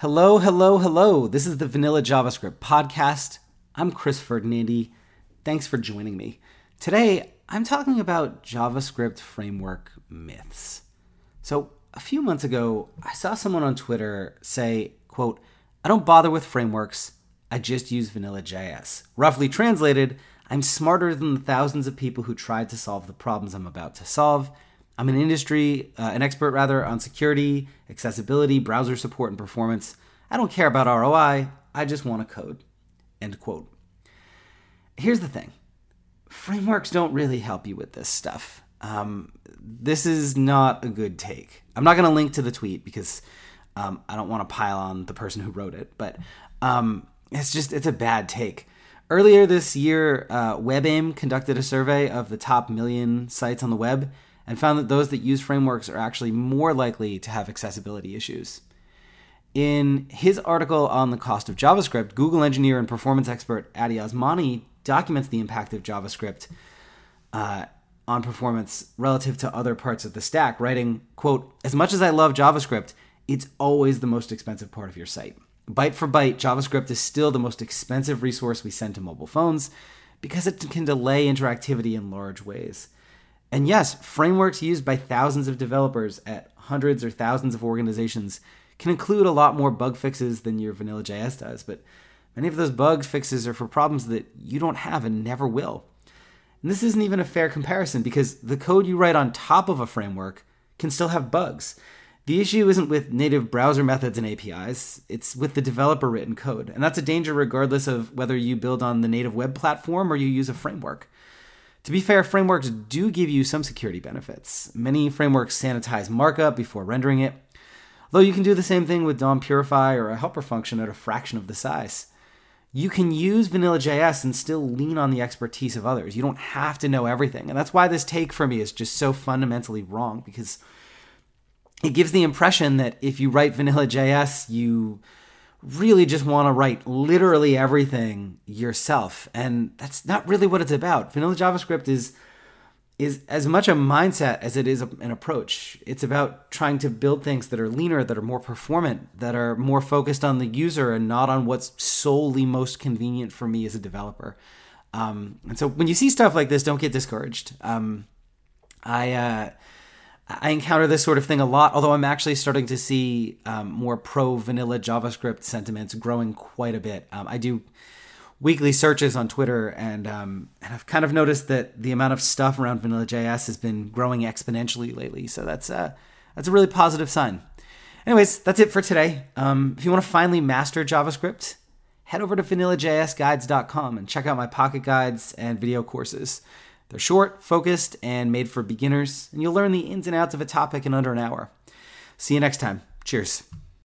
Hello, hello, hello. This is the Vanilla JavaScript podcast. I'm Chris Ferdinandi. Thanks for joining me. Today, I'm talking about JavaScript framework myths. So, a few months ago, I saw someone on Twitter say, quote, I don't bother with frameworks, I just use vanilla JS. Roughly translated, I'm smarter than the thousands of people who tried to solve the problems I'm about to solve. I'm an industry, uh, an expert rather, on security, accessibility, browser support, and performance. I don't care about ROI. I just want to code. End quote. Here's the thing frameworks don't really help you with this stuff. Um, this is not a good take. I'm not going to link to the tweet because um, I don't want to pile on the person who wrote it, but um, it's just, it's a bad take. Earlier this year, uh, WebAIM conducted a survey of the top million sites on the web and found that those that use frameworks are actually more likely to have accessibility issues. In his article on the cost of JavaScript, Google engineer and performance expert Addy Osmani documents the impact of JavaScript uh, on performance relative to other parts of the stack, writing, quote, as much as I love JavaScript, it's always the most expensive part of your site. Byte for byte, JavaScript is still the most expensive resource we send to mobile phones because it can delay interactivity in large ways. And yes, frameworks used by thousands of developers at hundreds or thousands of organizations can include a lot more bug fixes than your vanilla JS does, but many of those bug fixes are for problems that you don't have and never will. And this isn't even a fair comparison because the code you write on top of a framework can still have bugs. The issue isn't with native browser methods and APIs, it's with the developer written code. And that's a danger regardless of whether you build on the native web platform or you use a framework. To be fair, frameworks do give you some security benefits. Many frameworks sanitize markup before rendering it, though you can do the same thing with DOMPurify or a helper function at a fraction of the size. You can use Vanilla.js and still lean on the expertise of others. You don't have to know everything. And that's why this take for me is just so fundamentally wrong because it gives the impression that if you write Vanilla.js, you really just want to write literally everything yourself and that's not really what it's about. Vanilla javascript is is as much a mindset as it is an approach. It's about trying to build things that are leaner that are more performant that are more focused on the user and not on what's solely most convenient for me as a developer. Um, and so when you see stuff like this don't get discouraged. Um, i uh, I encounter this sort of thing a lot, although I'm actually starting to see um, more pro vanilla JavaScript sentiments growing quite a bit. Um, I do weekly searches on Twitter, and um, and I've kind of noticed that the amount of stuff around Vanilla JS has been growing exponentially lately. So that's uh, that's a really positive sign. Anyways, that's it for today. Um, if you want to finally master JavaScript, head over to vanillajsguides.com and check out my pocket guides and video courses. They're short, focused, and made for beginners, and you'll learn the ins and outs of a topic in under an hour. See you next time. Cheers.